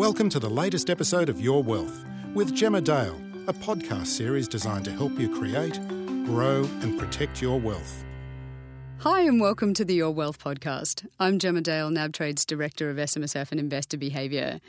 Welcome to the latest episode of Your Wealth with Gemma Dale, a podcast series designed to help you create, grow, and protect your wealth. Hi, and welcome to the Your Wealth podcast. I'm Gemma Dale, NabTrade's Director of SMSF and Investor Behaviour.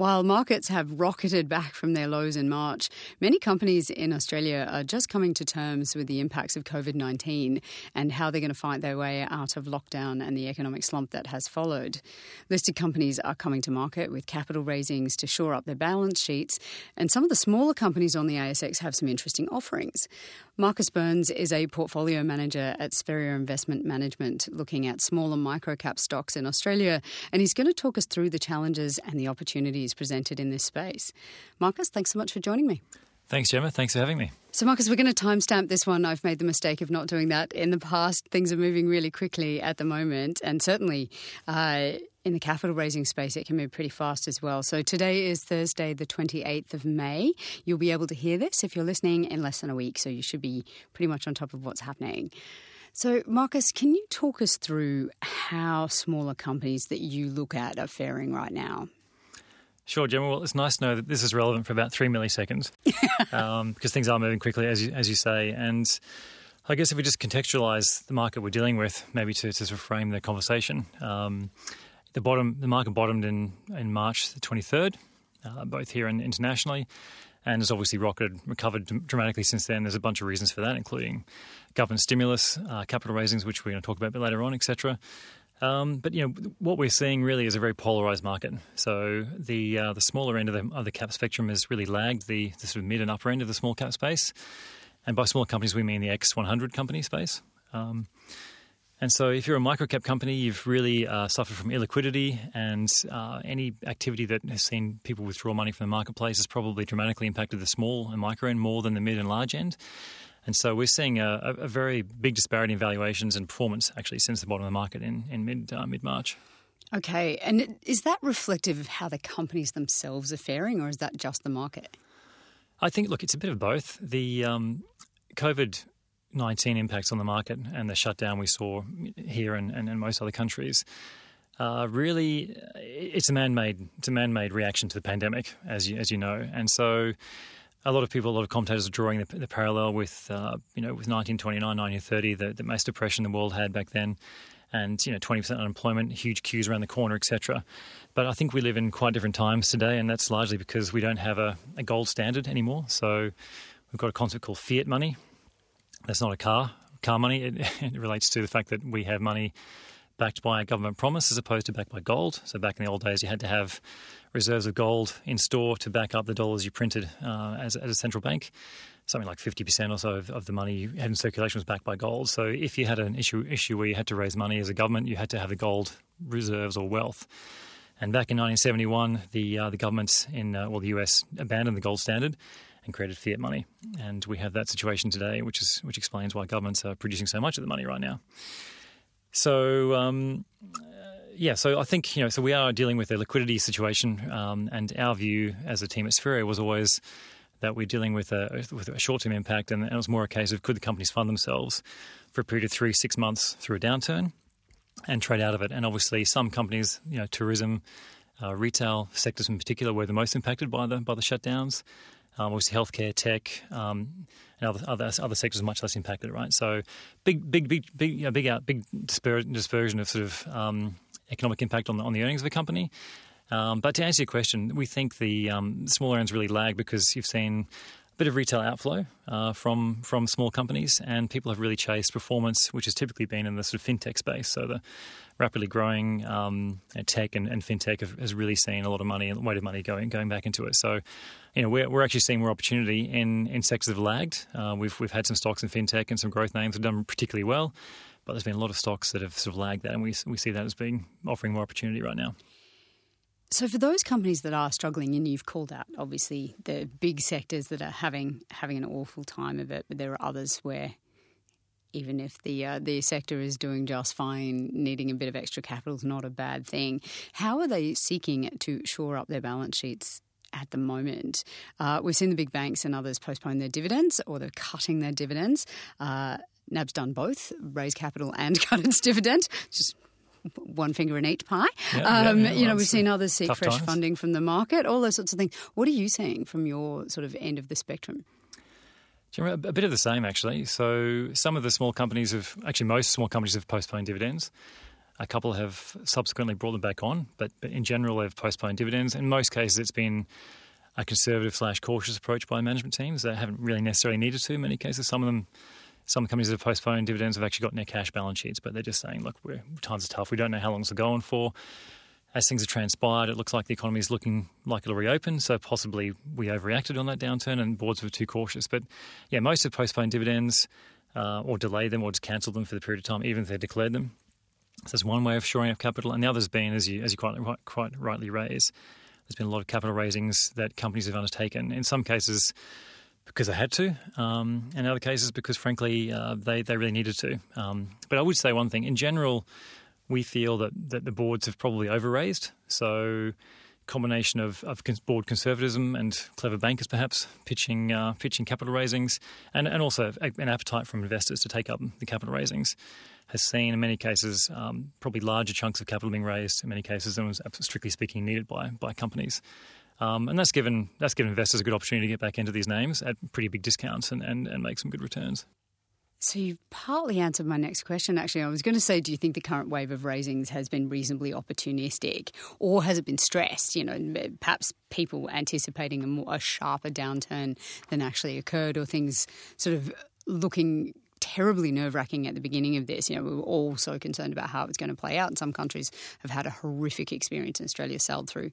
While markets have rocketed back from their lows in March, many companies in Australia are just coming to terms with the impacts of COVID 19 and how they're going to fight their way out of lockdown and the economic slump that has followed. Listed companies are coming to market with capital raisings to shore up their balance sheets, and some of the smaller companies on the ASX have some interesting offerings. Marcus Burns is a portfolio manager at Spheria Investment Management, looking at small and micro cap stocks in Australia, and he's going to talk us through the challenges and the opportunities presented in this space. Marcus, thanks so much for joining me. Thanks, Gemma. Thanks for having me. So, Marcus, we're going to timestamp this one. I've made the mistake of not doing that in the past. Things are moving really quickly at the moment, and certainly uh, in the capital raising space, it can move pretty fast as well. So, today is Thursday, the 28th of May. You'll be able to hear this if you're listening in less than a week, so you should be pretty much on top of what's happening. So, Marcus, can you talk us through how smaller companies that you look at are faring right now? Sure, Gemma. Well, it's nice to know that this is relevant for about three milliseconds um, because things are moving quickly, as you, as you say. And I guess if we just contextualize the market we're dealing with, maybe to, to sort of frame the conversation, um, the bottom, the market bottomed in, in March the 23rd, uh, both here and internationally, and has obviously rocketed, recovered dramatically since then. There's a bunch of reasons for that, including government stimulus, uh, capital raisings, which we're going to talk about a bit later on, etc. Um, but you know what we're seeing really is a very polarized market. So the uh, the smaller end of the, of the cap spectrum has really lagged the, the, sort of mid and upper end of the small cap space, and by small companies we mean the X 100 company space. Um, and so, if you're a microcap company, you've really uh, suffered from illiquidity, and uh, any activity that has seen people withdraw money from the marketplace has probably dramatically impacted the small and micro end more than the mid and large end. And so we're seeing a, a, very big disparity in valuations and performance actually since the bottom of the market in, in mid uh, mid March. Okay, and is that reflective of how the companies themselves are faring, or is that just the market? I think, look, it's a bit of both. The um, COVID 19 impacts on the market and the shutdown we saw here and, and in most other countries. Uh, really, it's a man-made it's a man-made reaction to the pandemic, as you as you know, and so a lot of people, a lot of commentators are drawing the, the parallel with, uh, you know, with 1929, 1930, the, the mass depression the world had back then, and you know, 20% unemployment, huge queues around the corner, etc. But I think we live in quite different times today, and that's largely because we don't have a, a gold standard anymore. So we've got a concept called fiat money. That's not a car, car money. It, it relates to the fact that we have money backed by a government promise as opposed to backed by gold. So back in the old days, you had to have reserves of gold in store to back up the dollars you printed uh, as, as, a central bank. Something like 50% or so of, of, the money you had in circulation was backed by gold. So if you had an issue, issue where you had to raise money as a government, you had to have the gold reserves or wealth. And back in 1971, the uh, the governments in uh, well the US abandoned the gold standard and created fiat money, and we have that situation today, which is which explains why governments are producing so much of the money right now. So um, yeah, so I think you know, so we are dealing with a liquidity situation, um, and our view as a team at Spheria was always that we're dealing with a with a short term impact, and, and, it was more a case of could the companies fund themselves for a period of three six months through a downturn and trade out of it. And obviously, some companies, you know, tourism, uh, retail sectors in particular, were the most impacted by the by the shutdowns. Um, obviously, healthcare, tech, um, and other, other other sectors are much less impacted, right? So, big, big, big, big, you know, big, out, big dispersion of sort of um, economic impact on the, on the earnings of a company. Um, but to answer your question, we think the um, smaller ends really lag because you've seen a bit of retail outflow uh, from from small companies, and people have really chased performance, which has typically been in the sort of fintech space. So the rapidly growing um, tech and, and fintech have, has really seen a lot of money and weight of money going going back into it. So, you know, we're, we're actually seeing more opportunity in in sectors that have lagged. Uh, we've we've had some stocks in fintech and some growth names have done particularly well but there's been a lot of stocks that have sort of lagged that, and we we see that as being offering more opportunity right now. So for those companies that are struggling, and you've called out obviously the big sectors that are having having an awful time of it, but there are others where even if the uh, the sector is doing just fine, needing a bit of extra capital is not a bad thing. How are they seeking to shore up their balance sheets at the moment. Uh, we've seen the big banks and others postpone their dividends or they're cutting their dividends. Uh, NAB's done both, raise capital and cut its dividend. Just one finger in each pie. Yeah, um, yeah, yeah, you know, we've seen others seek fresh times. funding from the market, all those sorts of things. What are you seeing from your sort of end of the spectrum? A bit of the same, actually. So some of the small companies have, actually, most small companies have postponed dividends. A couple have subsequently brought them back on, but, but in general, they've postponed dividends. In most cases, it's been a conservative slash cautious approach by management teams. They haven't really necessarily needed to. In many cases, some of them, some companies have postponed dividends have actually got their cash balance sheets, but they're just saying, look, we're, times are tough. We don't know how long it's going for. As things have transpired, it looks like the economy is looking like it'll reopen. So possibly we overreacted on that downturn, and boards were too cautious. But yeah, most have postponed dividends uh, or delayed them or just cancelled them for the period of time, even if they declared them. So that's one way of shoring up capital, and the other's been, as you as you quite quite rightly raise, there's been a lot of capital raisings that companies have undertaken. In some cases, because they had to, um, and in other cases because, frankly, uh, they they really needed to. Um, but I would say one thing: in general, we feel that that the boards have probably overraised. So. Combination of, of board conservatism and clever bankers, perhaps pitching uh, pitching capital raisings, and, and also an appetite from investors to take up the capital raisings, has seen in many cases um, probably larger chunks of capital being raised in many cases than was strictly speaking needed by by companies. Um, and that's given that's given investors a good opportunity to get back into these names at pretty big discounts and, and, and make some good returns. So you've partly answered my next question. Actually, I was going to say, do you think the current wave of raisings has been reasonably opportunistic, or has it been stressed? You know, perhaps people anticipating a, more, a sharper downturn than actually occurred, or things sort of looking terribly nerve wracking at the beginning of this. You know, we were all so concerned about how it was going to play out, and some countries have had a horrific experience. And Australia sailed through,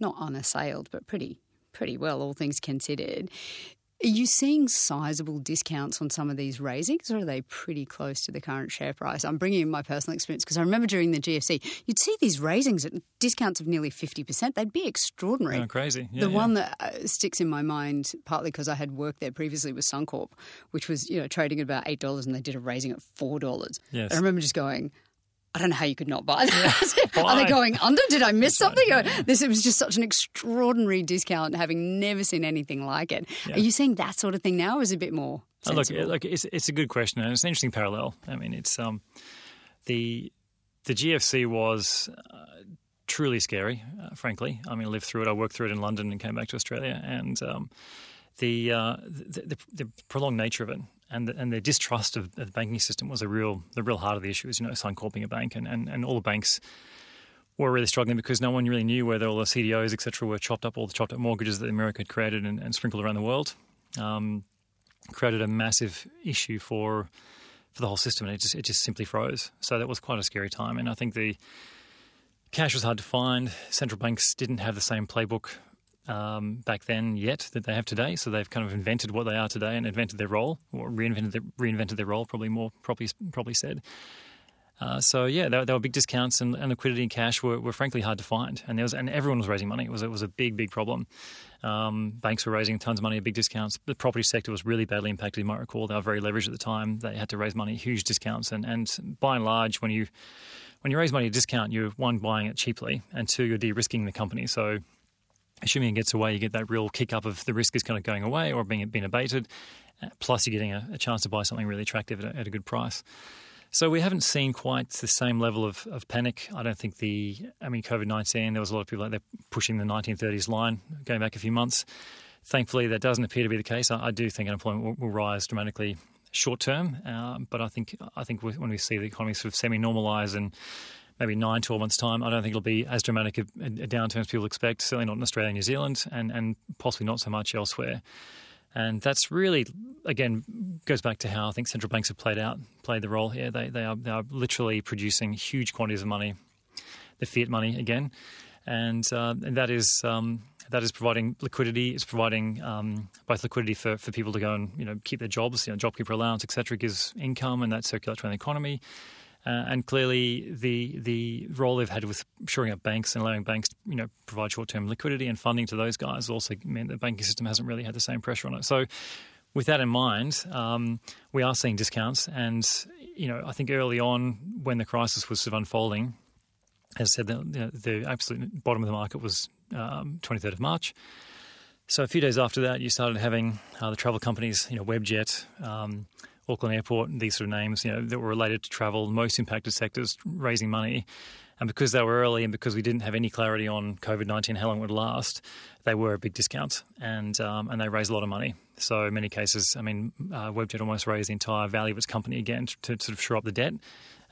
not unassailed, but pretty pretty well, all things considered. Are you seeing sizable discounts on some of these raisings, or are they pretty close to the current share price? I'm bringing in my personal experience because I remember during the GFC, you'd see these raisings at discounts of nearly 50%. They'd be extraordinary. Oh, crazy. Yeah, the yeah. one that uh, sticks in my mind, partly because I had worked there previously, was Suncorp, which was you know trading at about $8 and they did a raising at $4. Yes. I remember just going, I don't know how you could not buy that. Are they going under? Did I miss something? Or This it was just such an extraordinary discount, having never seen anything like it. Are you seeing that sort of thing now, or is it a bit more? Oh, look, look, it's it's a good question, and it's an interesting parallel. I mean, it's um, the the GFC was uh, truly scary, uh, frankly. I mean, I lived through it. I worked through it in London and came back to Australia, and um, the, uh, the, the the prolonged nature of it. And the, and the distrust of, of the banking system was a real the real heart of the issue. Is you know Suncorp being a bank, and, and, and all the banks were really struggling because no one really knew whether all the CDOs, etc. were chopped up, all the chopped up mortgages that America had created and, and sprinkled around the world. Um, created a massive issue for for the whole system, and it just it just simply froze. So that was quite a scary time, and I think the cash was hard to find. Central banks didn't have the same playbook um, back then yet that they have today, so they've kind of invented what they are today and invented their role, or reinvented their, reinvented their role, probably more properly probably said. Uh, so yeah, there, there were big discounts and, and liquidity and cash were, were frankly hard to find, and there was and everyone was raising money. It was it was a big big problem. Um, banks were raising tons of money at big discounts. The property sector was really badly impacted. You might recall they were very leveraged at the time. They had to raise money, huge discounts, and and by and large, when you when you raise money at a discount, you're one buying it cheaply, and two you're de-risking the company. So assuming it gets away, you get that real kick up of the risk is kind of going away or being being abated. Uh, Plus, you're getting a, a chance to buy something really attractive at a, at a good price. So we haven't seen quite the same level of, of panic. I don't think the, I mean, COVID 19, there was a lot of people out there pushing the 1930s line going back a few months. Thankfully, that doesn't appear to be the case. I, I do think unemployment will, will rise dramatically short term, um, but I think I think when we see the economy sort of semi normalise and maybe nine, 12 months' time, I don't think it'll be as dramatic a, a downturn as people expect, certainly not in Australia and New Zealand, and, and possibly not so much elsewhere. And that's really, again, goes back to how I think central banks have played out, played the role here. They, they, are, they are literally producing huge quantities of money, the fiat money again. And, uh, and that is um, that is providing liquidity. It's providing um, both liquidity for, for people to go and you know keep their jobs, you know, JobKeeper allowance, etc. gives income and that circulates around the economy. Uh, and clearly, the the role they've had with shoring up banks and allowing banks, to, you know, provide short term liquidity and funding to those guys also meant the banking system hasn't really had the same pressure on it. So, with that in mind, um, we are seeing discounts, and you know, I think early on when the crisis was sort of unfolding, as I said, the, the absolute bottom of the market was um, 23rd of March. So a few days after that, you started having uh, the travel companies, you know, Webjet. Um, Auckland Airport, these sort of names, you know, that were related to travel, most impacted sectors raising money. And because they were early and because we didn't have any clarity on COVID 19, how long it would last, they were a big discount and, um, and they raised a lot of money. So, in many cases, I mean, uh, Webjet almost raised the entire value of its company again to, to sort of shore up the debt.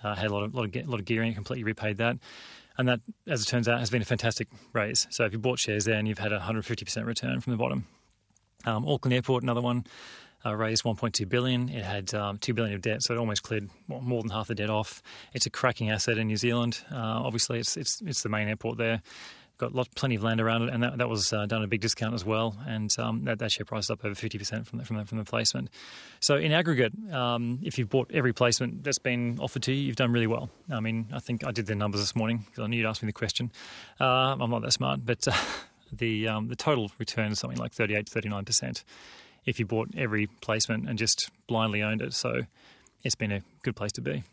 Uh, had a lot of, lot of, lot of gearing, completely repaid that. And that, as it turns out, has been a fantastic raise. So, if you bought shares there and you've had a 150% return from the bottom. Um, Auckland Airport, another one uh, raised 1.2 billion. It had um, 2 billion of debt, so it almost cleared more than half the debt off. It's a cracking asset in New Zealand. Uh, obviously, it's it's it's the main airport there. Got lot, plenty of land around it, and that, that was uh, done at a big discount as well. And um, that, that share price is up over 50% from the, from the, from the placement. So, in aggregate, um, if you've bought every placement that's been offered to you, you've done really well. I mean, I think I did the numbers this morning because I knew you'd ask me the question. Uh, I'm not that smart, but uh, the um, the total return is something like 38 to 39% if you bought every placement and just blindly owned it. So it's been a good place to be.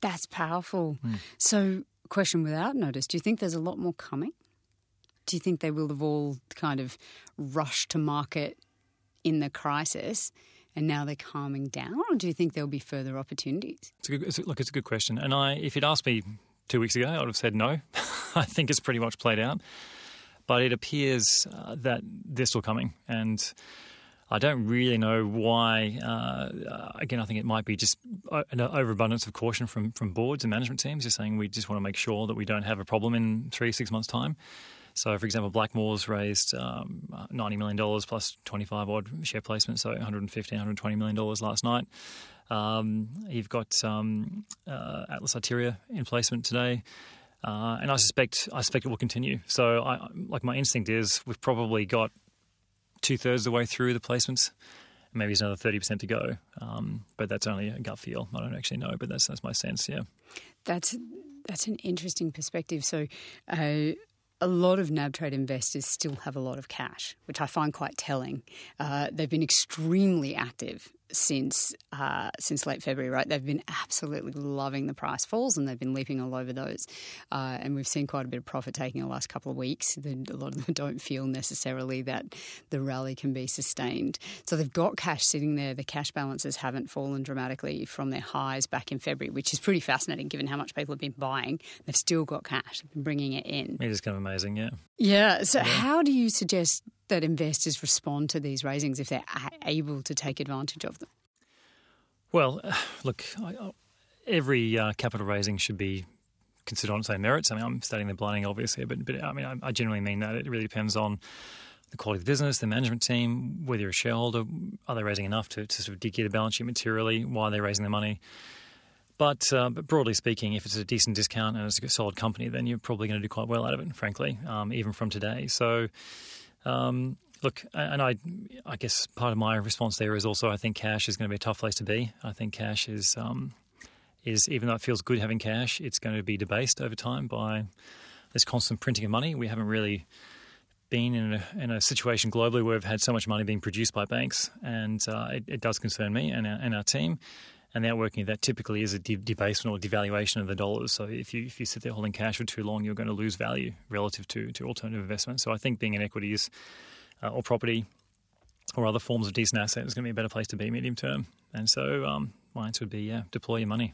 That's powerful. Mm. So, question without notice do you think there's a lot more coming? Do you think they will have all kind of rushed to market in the crisis and now they're calming down, or do you think there'll be further opportunities? It's good, it's, look, it's a good question. And I, if you'd asked me two weeks ago, I would have said no. I think it's pretty much played out. But it appears uh, that they're still coming. And I don't really know why. Uh, again, I think it might be just an overabundance of caution from, from boards and management teams, just saying we just want to make sure that we don't have a problem in three, six months' time. So, for example, Blackmores raised um, $90 million plus 25 odd share placements, so $150, $120 million last night. Um, you've got um, uh, Atlas Arteria in placement today. Uh, and I suspect I suspect it will continue. So, I, like my instinct is, we've probably got two thirds of the way through the placements. Maybe there's another thirty percent to go, um, but that's only a gut feel. I don't actually know, but that's that's my sense. Yeah, that's that's an interesting perspective. So. Uh, a lot of NAB trade investors still have a lot of cash, which I find quite telling. Uh, they've been extremely active since uh, since late February, right? They've been absolutely loving the price falls, and they've been leaping all over those. Uh, and we've seen quite a bit of profit taking the last couple of weeks. A lot of them don't feel necessarily that the rally can be sustained. So they've got cash sitting there. The cash balances haven't fallen dramatically from their highs back in February, which is pretty fascinating given how much people have been buying. They've still got cash, bringing it in. It is kind of amazing, yeah. Yeah. So yeah. how do you suggest that investors respond to these raisings if they're able to take advantage of them? Well, look, every uh, capital raising should be considered on its own merits. I mean, I'm stating the blinding obvious here, but, but I mean, I, I generally mean that it really depends on the quality of the business, the management team, whether you're a shareholder, are they raising enough to, to sort of dig the balance sheet materially? Why they're they raising the money? But, uh, but broadly speaking, if it's a decent discount and it's a solid company, then you're probably going to do quite well out of it, frankly, um, even from today. So um, look, and I, I guess part of my response there is also I think cash is going to be a tough place to be. I think cash is, um, is even though it feels good having cash, it's going to be debased over time by this constant printing of money. We haven't really been in a, in a situation globally where we've had so much money being produced by banks, and uh, it, it, does concern me and our, and our team. And the outworking of that typically is a de- debasement or devaluation of the dollars. So if you if you sit there holding cash for too long, you're going to lose value relative to to alternative investments. So I think being in equities uh, or property or other forms of decent asset is going to be a better place to be medium term. And so um, my answer would be yeah, deploy your money.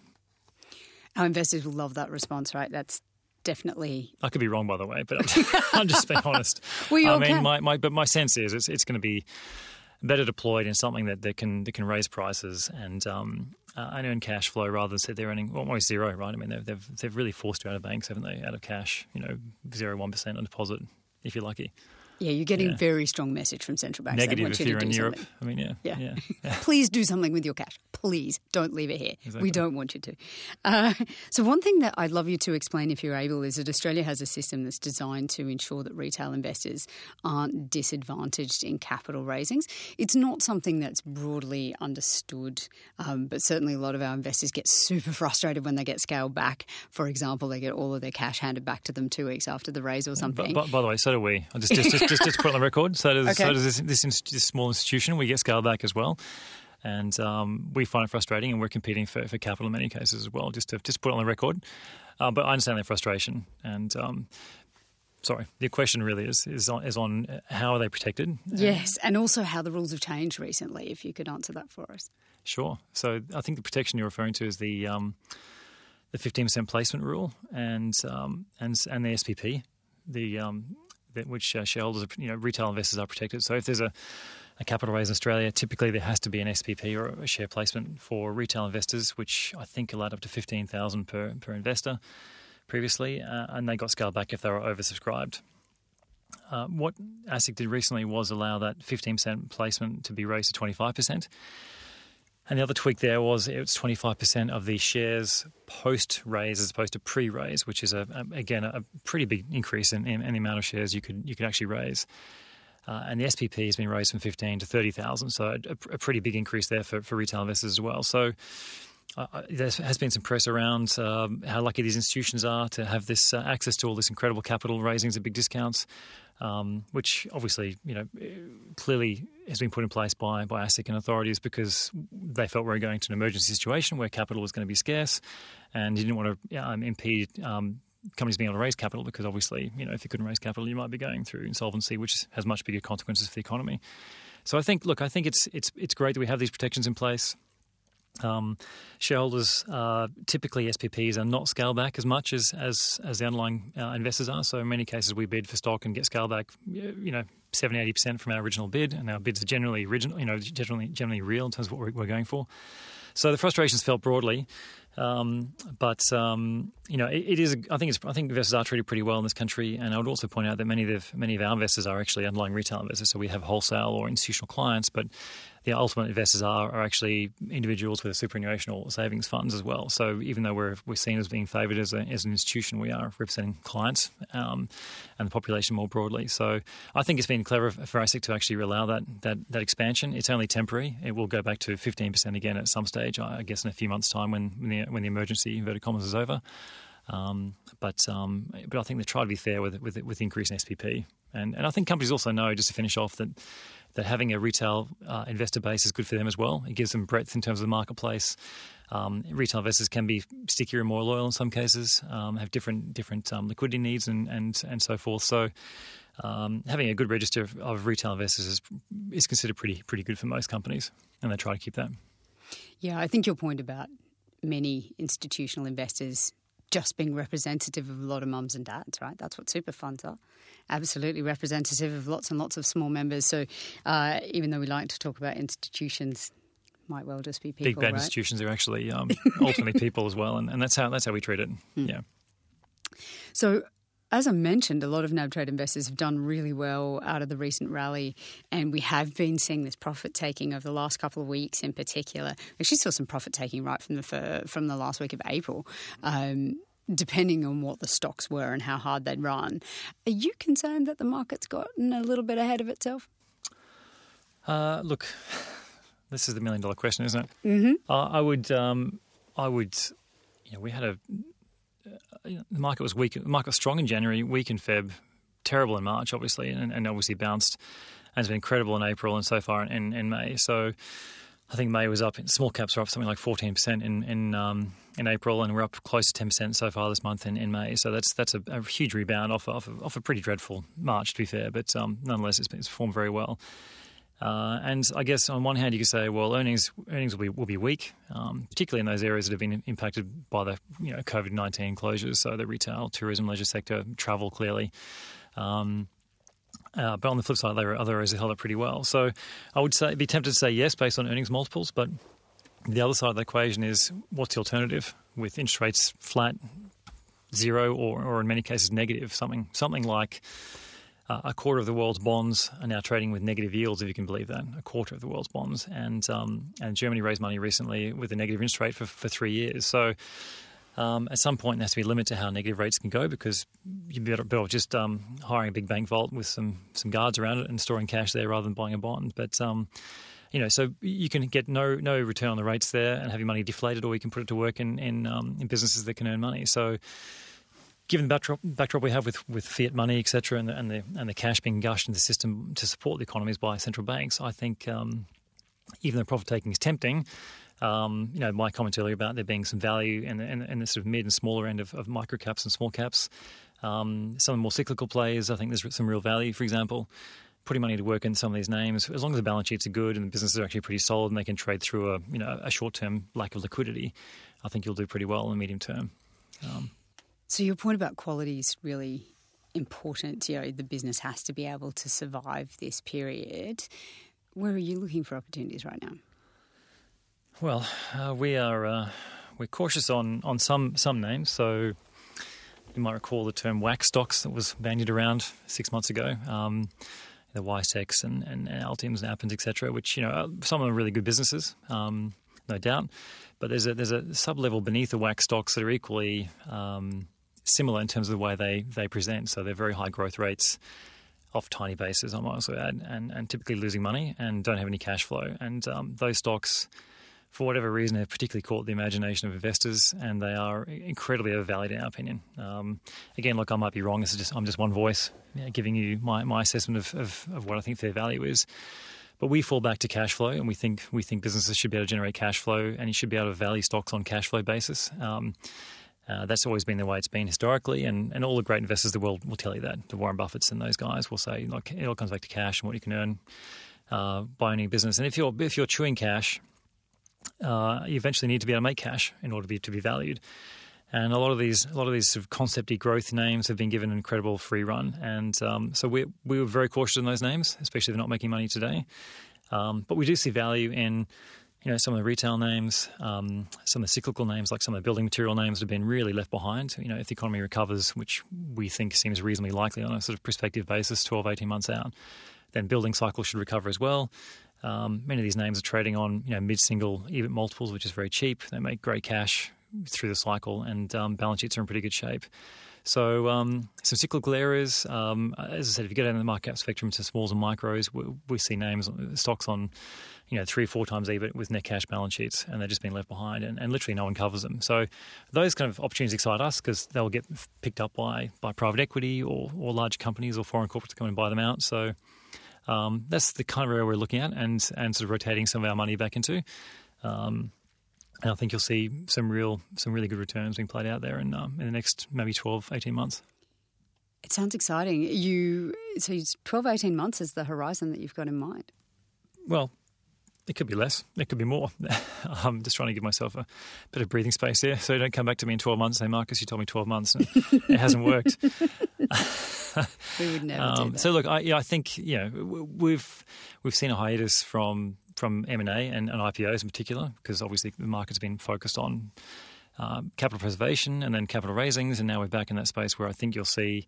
Our investors will love that response, right? That's definitely. I could be wrong, by the way, but I'm, I'm just being honest. well, I mean, okay. my, my, but my sense is it's, it's going to be better deployed in something that, that can that can raise prices and um, uh, and earn cash flow rather than sit there earning almost zero, right? I mean, they've, they've, they've really forced you out of banks, haven't they? Out of cash, you know, zero one percent on deposit if you're lucky. Yeah, you're getting yeah. very strong message from central banks. Negative if you are in Europe. Something. I mean, yeah, yeah. yeah. yeah. Please do something with your cash. Please don't leave it here. Exactly. We don't want you to. Uh, so one thing that I'd love you to explain, if you're able, is that Australia has a system that's designed to ensure that retail investors aren't disadvantaged in capital raisings. It's not something that's broadly understood, um, but certainly a lot of our investors get super frustrated when they get scaled back. For example, they get all of their cash handed back to them two weeks after the raise or something. But, by the way, so do we. Just, just, just, just, just put on the record. So does, okay. so does this, this, this, small institution. We get scaled back as well. And um, we find it frustrating, and we're competing for, for capital in many cases as well, just to just put it on the record. Uh, but I understand their frustration. And um, sorry, the question really is, is, on, is on how are they protected? Yes, and also how the rules have changed recently, if you could answer that for us. Sure. So I think the protection you're referring to is the um, the 15% placement rule and um, and and the SPP, the um, that which uh, shareholders, are, you know, retail investors are protected. So if there's a a capital raise in Australia, typically there has to be an SPP or a share placement for retail investors, which I think allowed up to 15,000 per per investor previously, uh, and they got scaled back if they were oversubscribed. Uh, what ASIC did recently was allow that 15% placement to be raised to 25%. And the other tweak there was it's 25% of the shares post raise as opposed to pre raise, which is a, a, again a pretty big increase in, in, in, the amount of shares you could you could actually raise. Uh, and the SPP has been raised from 15 to 30,000, so a, a, pretty big increase there for, for retail investors as well. So uh, there has been some press around um, how lucky these institutions are to have this uh, access to all this incredible capital raisings at big discounts um, which obviously, you know, clearly has been put in place by, by ASIC and authorities because they felt we were going to an emergency situation where capital was going to be scarce and you didn't want to um, impede um, companies being able to raise capital because obviously, you know, if you couldn't raise capital, you might be going through insolvency, which has much bigger consequences for the economy. So I think, look, I think it's it's it's great that we have these protections in place. Um, shareholders, uh, typically SPPs, are not scaled back as much as as, as the underlying uh, investors are. So in many cases, we bid for stock and get scaled back, you know, 70, 80 percent from our original bid, and our bids are generally original, you know, generally generally real in terms of what we're, going for. So the frustrations felt broadly. Um, but um, you know, it, it is. I think it's. I think investors are treated pretty well in this country, and I would also point out that many of many of our investors are actually underlying retail investors. So we have wholesale or institutional clients, but the ultimate investors are, are actually individuals with superannuation or savings funds as well. So even though we're, we're seen as being favoured as, as an institution, we are representing clients um, and the population more broadly. So I think it's been clever for ASIC to actually allow that, that, that expansion. It's only temporary. It will go back to 15% again at some stage, I guess, in a few months' time when, when, the, when the emergency, inverted commas, is over. Um, but um, but I think they try to be fair with with with increasing SPP, and and I think companies also know just to finish off that that having a retail uh, investor base is good for them as well. It gives them breadth in terms of the marketplace. Um, retail investors can be stickier and more loyal in some cases, um, have different different um, liquidity needs and, and and so forth. So. Um, having a good register of, of retail investors is, is considered pretty pretty good for most companies, and they try to keep that. Yeah, I think your point about many institutional investors just being representative of a lot of mums and dads, right? That's what super funds are. Absolutely representative of lots and lots of small members. So uh, even though we like to talk about institutions, might well just be people. Big bad right? institutions are actually um, ultimately people as well, and, and that's how that's how we treat it. Mm. Yeah. So as I mentioned, a lot of NAB trade investors have done really well out of the recent rally, and we have been seeing this profit taking over the last couple of weeks in particular. We actually saw some profit taking right from the from the last week of April. Um, depending on what the stocks were and how hard they'd run. Are you concerned that the market's gotten a little bit ahead of itself? Uh, look, this is the million dollar question, isn't it? Mm-hmm. Uh, I would, um, I would, you know, we had a the market was weak. The market was strong in January, weak in Feb, terrible in March, obviously, and, and obviously bounced and it's been incredible in April and so far in, in May. So I think May was up. Small caps are up something like fourteen percent in in um, in April, and we're up close to ten percent so far this month in, in May. So that's that's a, a huge rebound off off, off a pretty dreadful March, to be fair. But um, nonetheless, it's, it's performed very well. Uh, and I guess on one hand, you could say, well, earnings earnings will be will be weak, um, particularly in those areas that have been impacted by the you know COVID nineteen closures, so the retail, tourism, leisure sector, travel, clearly. Um, uh, but on the flip side, there are other areas that held up pretty well. So I would say be tempted to say yes based on earnings multiples, but the other side of the equation is what's the alternative with interest rates flat, zero, or, or in many cases negative, something something like uh, a quarter of the world's bonds are now trading with negative yields, if you can believe that. A quarter of the world's bonds, and um, and Germany raised money recently with a negative interest rate for, for three years. So um, at some point, there has to be a limit to how negative rates can go because you better, better just um, hiring a big bank vault with some some guards around it and storing cash there rather than buying a bond. But um, you know, so you can get no no return on the rates there and have your money deflated, or you can put it to work in in, um, in businesses that can earn money. So given the backdrop, backdrop we have with, with fiat money, etc., and and the and the cash being gushed into the system to support the economies by central banks, I think um, even though profit taking is tempting, um, you know, my comment earlier about there being some value in, in the sort of mid and smaller end of, of micro caps and small caps. Um, some of the more cyclical plays, I think there's some real value. For example, putting money to work in some of these names, as long as the balance sheets are good and the businesses are actually pretty solid and they can trade through a you know a short term lack of liquidity, I think you'll do pretty well in the medium term. Um, so your point about quality is really important. You know, the business has to be able to survive this period. Where are you looking for opportunities right now? Well, uh, we are uh, we're cautious on, on some some names. So you might recall the term WAAAX stocks that was bandied around six months ago. Um, the WiseTechs and, and, and Altiums and Appens, etc., which you know some of them are really good businesses, um, no doubt. But there's a there's a sub level beneath the WAAAX stocks that are equally um, similar in terms of the way they they present. So they're very high growth rates off tiny bases, I might also add, and, and typically losing money and don't have any cash flow. And um, those stocks, for whatever reason, have particularly caught the imagination of investors, and they are incredibly overvalued in our opinion. Um, again, look, I might be wrong. This is just I'm just one voice you know, giving you my, my assessment of, of, of what I think fair value is. But we fall back to cash flow, and we think we think businesses should be able to generate cash flow, and you should be able to value stocks on cash flow basis. Um, uh, that's always been the way it's been historically, and, and all the great investors in the world will tell you that. The Warren Buffetts and those guys will say, like, it all comes back to cash and what you can earn uh, by owning a business. And if you're if you're chewing cash, uh, you eventually need to be able to make cash in order to be to be valued. And a lot of these a lot of these sort of concepty growth names have been given an incredible free run, and um, so we we were very cautious in those names, especially if they're not making money today. Um, but we do see value in you know, some of the retail names, um, some of the cyclical names, like some of the building material names, have been really left behind. You know, if the economy recovers, which we think seems reasonably likely on a sort of prospective basis, 12, 18 months out, then building cycle should recover as well. Um, many of these names are trading on, you know, mid-single EBIT multiples, which is very cheap. They make great cash through the cycle, and um, balance sheets are in pretty good shape. So um, some cyclical areas. Um, as I said, if you go down the market cap spectrum to smalls and micros, we, we, see names stocks on, you know, three or four times EBIT with net cash balance sheets, and they're just being left behind, and, and literally no one covers them. So those kind of opportunities excite us because they'll get picked up by by private equity or or large companies or foreign corporates come and buy them out. So. Um, that's the kind of area we're looking at, and and sort of rotating some of our money back into. Um, and I think you'll see some real some really good returns being played out there in um, in the next maybe 12, 18 months. It sounds exciting. You so 12, 18 months is the horizon that you've got in mind. Well, it could be less. It could be more. I'm just trying to give myself a bit of breathing space here, so don't come back to me in 12 months and say, Marcus, you told me 12 months. And it hasn't worked. we would never um. So look, I, yeah, I think you know we've we've seen a hiatus from from M and and IPOs in particular, because obviously the market's been focused on uh, capital preservation and then capital raisings, and now we're back in that space where I think you'll see.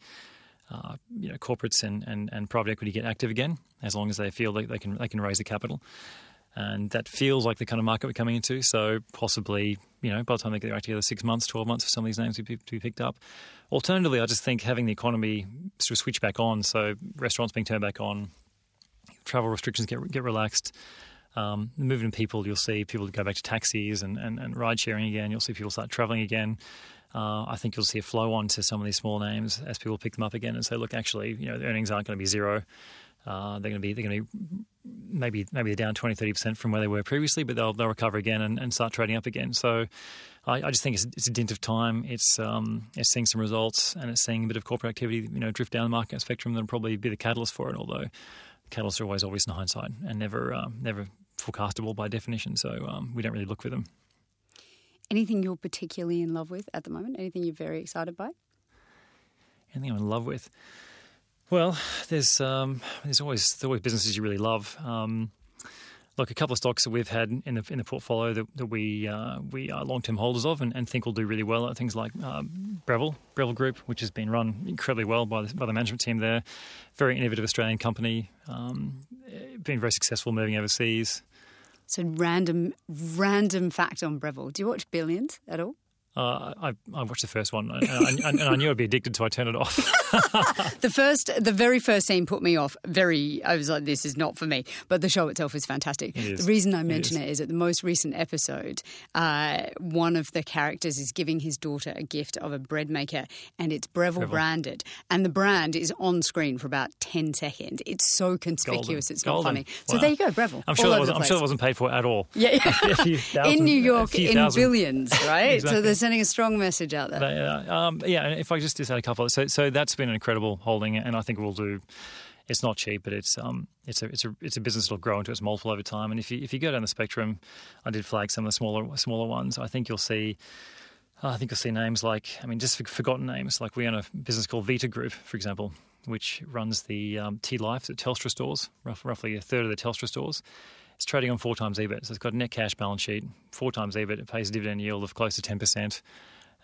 Uh, you know, corporates and, and, and private equity get active again as long as they feel like they can they can raise the capital, and that feels like the kind of market we're coming into. So possibly, you know, by the time they get back together, six months, twelve months for some of these names to be, to be picked up. Alternatively, I just think having the economy sort of switch back on, so restaurants being turned back on, travel restrictions get get relaxed, um, the people, you'll see people go back to taxis and, and, and ride sharing again. You'll see people start traveling again. Uh, I think you'll see a flow on to some of these small names as people pick them up again and say, look, actually, you know, the earnings aren't going to be zero. Uh, they're going to be they're going to be maybe maybe they're down 20 30 percent from where they were previously, but they'll they'll recover again and, and start trading up again. So I, I just think it's, it's, a dint of time. It's um, it's seeing some results and it's seeing a bit of corporate activity you know drift down the market spectrum that'll probably be the catalyst for it. Although catalysts are always obvious in hindsight and never um, never forecastable by definition, so um, we don't really look for them. Anything you're particularly in love with at the moment? Anything you're very excited by? Anything I'm in love with? Well, there's um, there's always there's always businesses you really love. Um, look, a couple of stocks that we've had in the in the portfolio that, that we uh, we are long term holders of and, and, think will do really well are things like um, Breville Breville Group, which has been run incredibly well by the, by the management team there. Very innovative Australian company, um, been very successful moving overseas. So random random fact on Breville. Do you watch Billions at all? Uh, I, I watched the first one and I, and I, knew I'd be addicted, so I turned it off. the first, the very first scene put me off. Very, I was like, "This is not for me." But the show itself is fantastic. It is. The reason I mention it is. it is at the most recent episode, uh, one of the characters is giving his daughter a gift of a bread maker, and it's Breville, Breville. branded, and the brand is on screen for about ten seconds. It's so conspicuous, Golden. it's not Golden. funny. So wow. there you go, Breville. I'm sure, that was, I'm sure that wasn't paid for at all. Yeah, in New York, in billions, right? exactly. So there's sending a strong message out there. But, uh, um, yeah, if I just, just add a couple, so so that's been an incredible holding, and I think we'll do it's not cheap, but it's um, it's a it's a it's a business that'll grow into its multiple over time. And if you if you go down the spectrum, I did flag some of the smaller smaller ones. I think you'll see. Uh, I think you'll see names like, I mean, just forgotten names. Like we own a business called Vita Group, for example, which runs the um, T Life at Telstra stores, rough, roughly a third of the Telstra stores. It's trading on four times EBIT, so it's got a net cash balance sheet, four times EBIT. It pays a dividend yield of close to ten percent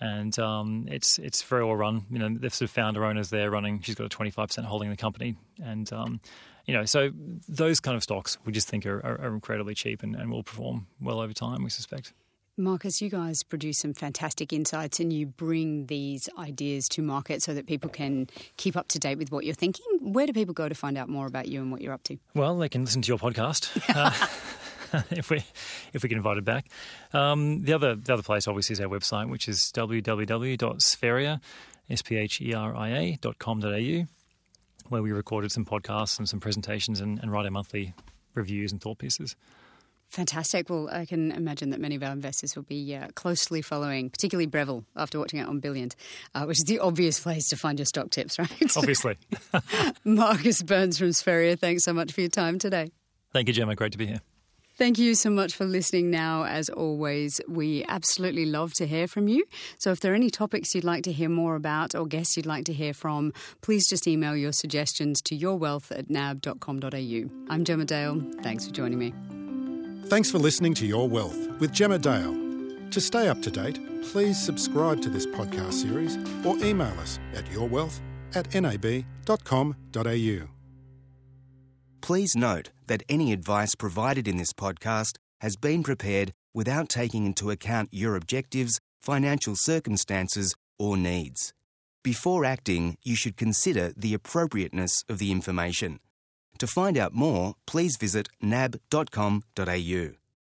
and um, it's it's very well run. You know, the sort of founder owners there running. She's got a twenty five percent holding in the company, and um, you know, so those kind of stocks we just think are, are, are incredibly cheap and, and will perform well over time. We suspect. Marcus, you guys produce some fantastic insights and you bring these ideas to market so that people can keep up to date with what you're thinking. Where do people go to find out more about you and what you're up to? Well, they can listen to your podcast. uh, if we if we get invited back. Um, the other the other place obviously is our website, which is www.spheria, s p h e r i a dot com dot au, where we recorded some podcasts and some presentations and, and write our monthly reviews and thought pieces. Fantastic. Well, I can imagine that many of our investors will be uh, closely following, particularly Breville, after watching it on Billion, uh, which is the obvious place to find your stock tips, right? Obviously. Marcus Burns from Spheria, thanks so much for your time today. Thank you, Gemma. Great to be here. Thank you so much for listening now. As always, we absolutely love to hear from you. So if there are any topics you'd like to hear more about or guests you'd like to hear from, please just email your suggestions to yourwealth at nab.com.au. I'm Gemma Dale. Thanks for joining me. Thanks for listening to Your Wealth with Gemma Dale. To stay up to date, please subscribe to this podcast series or email us at yourwealth at nab.com.au. Please note that any advice provided in this podcast has been prepared without taking into account your objectives, financial circumstances, or needs. Before acting, you should consider the appropriateness of the information. To find out more, please visit nab.com.au.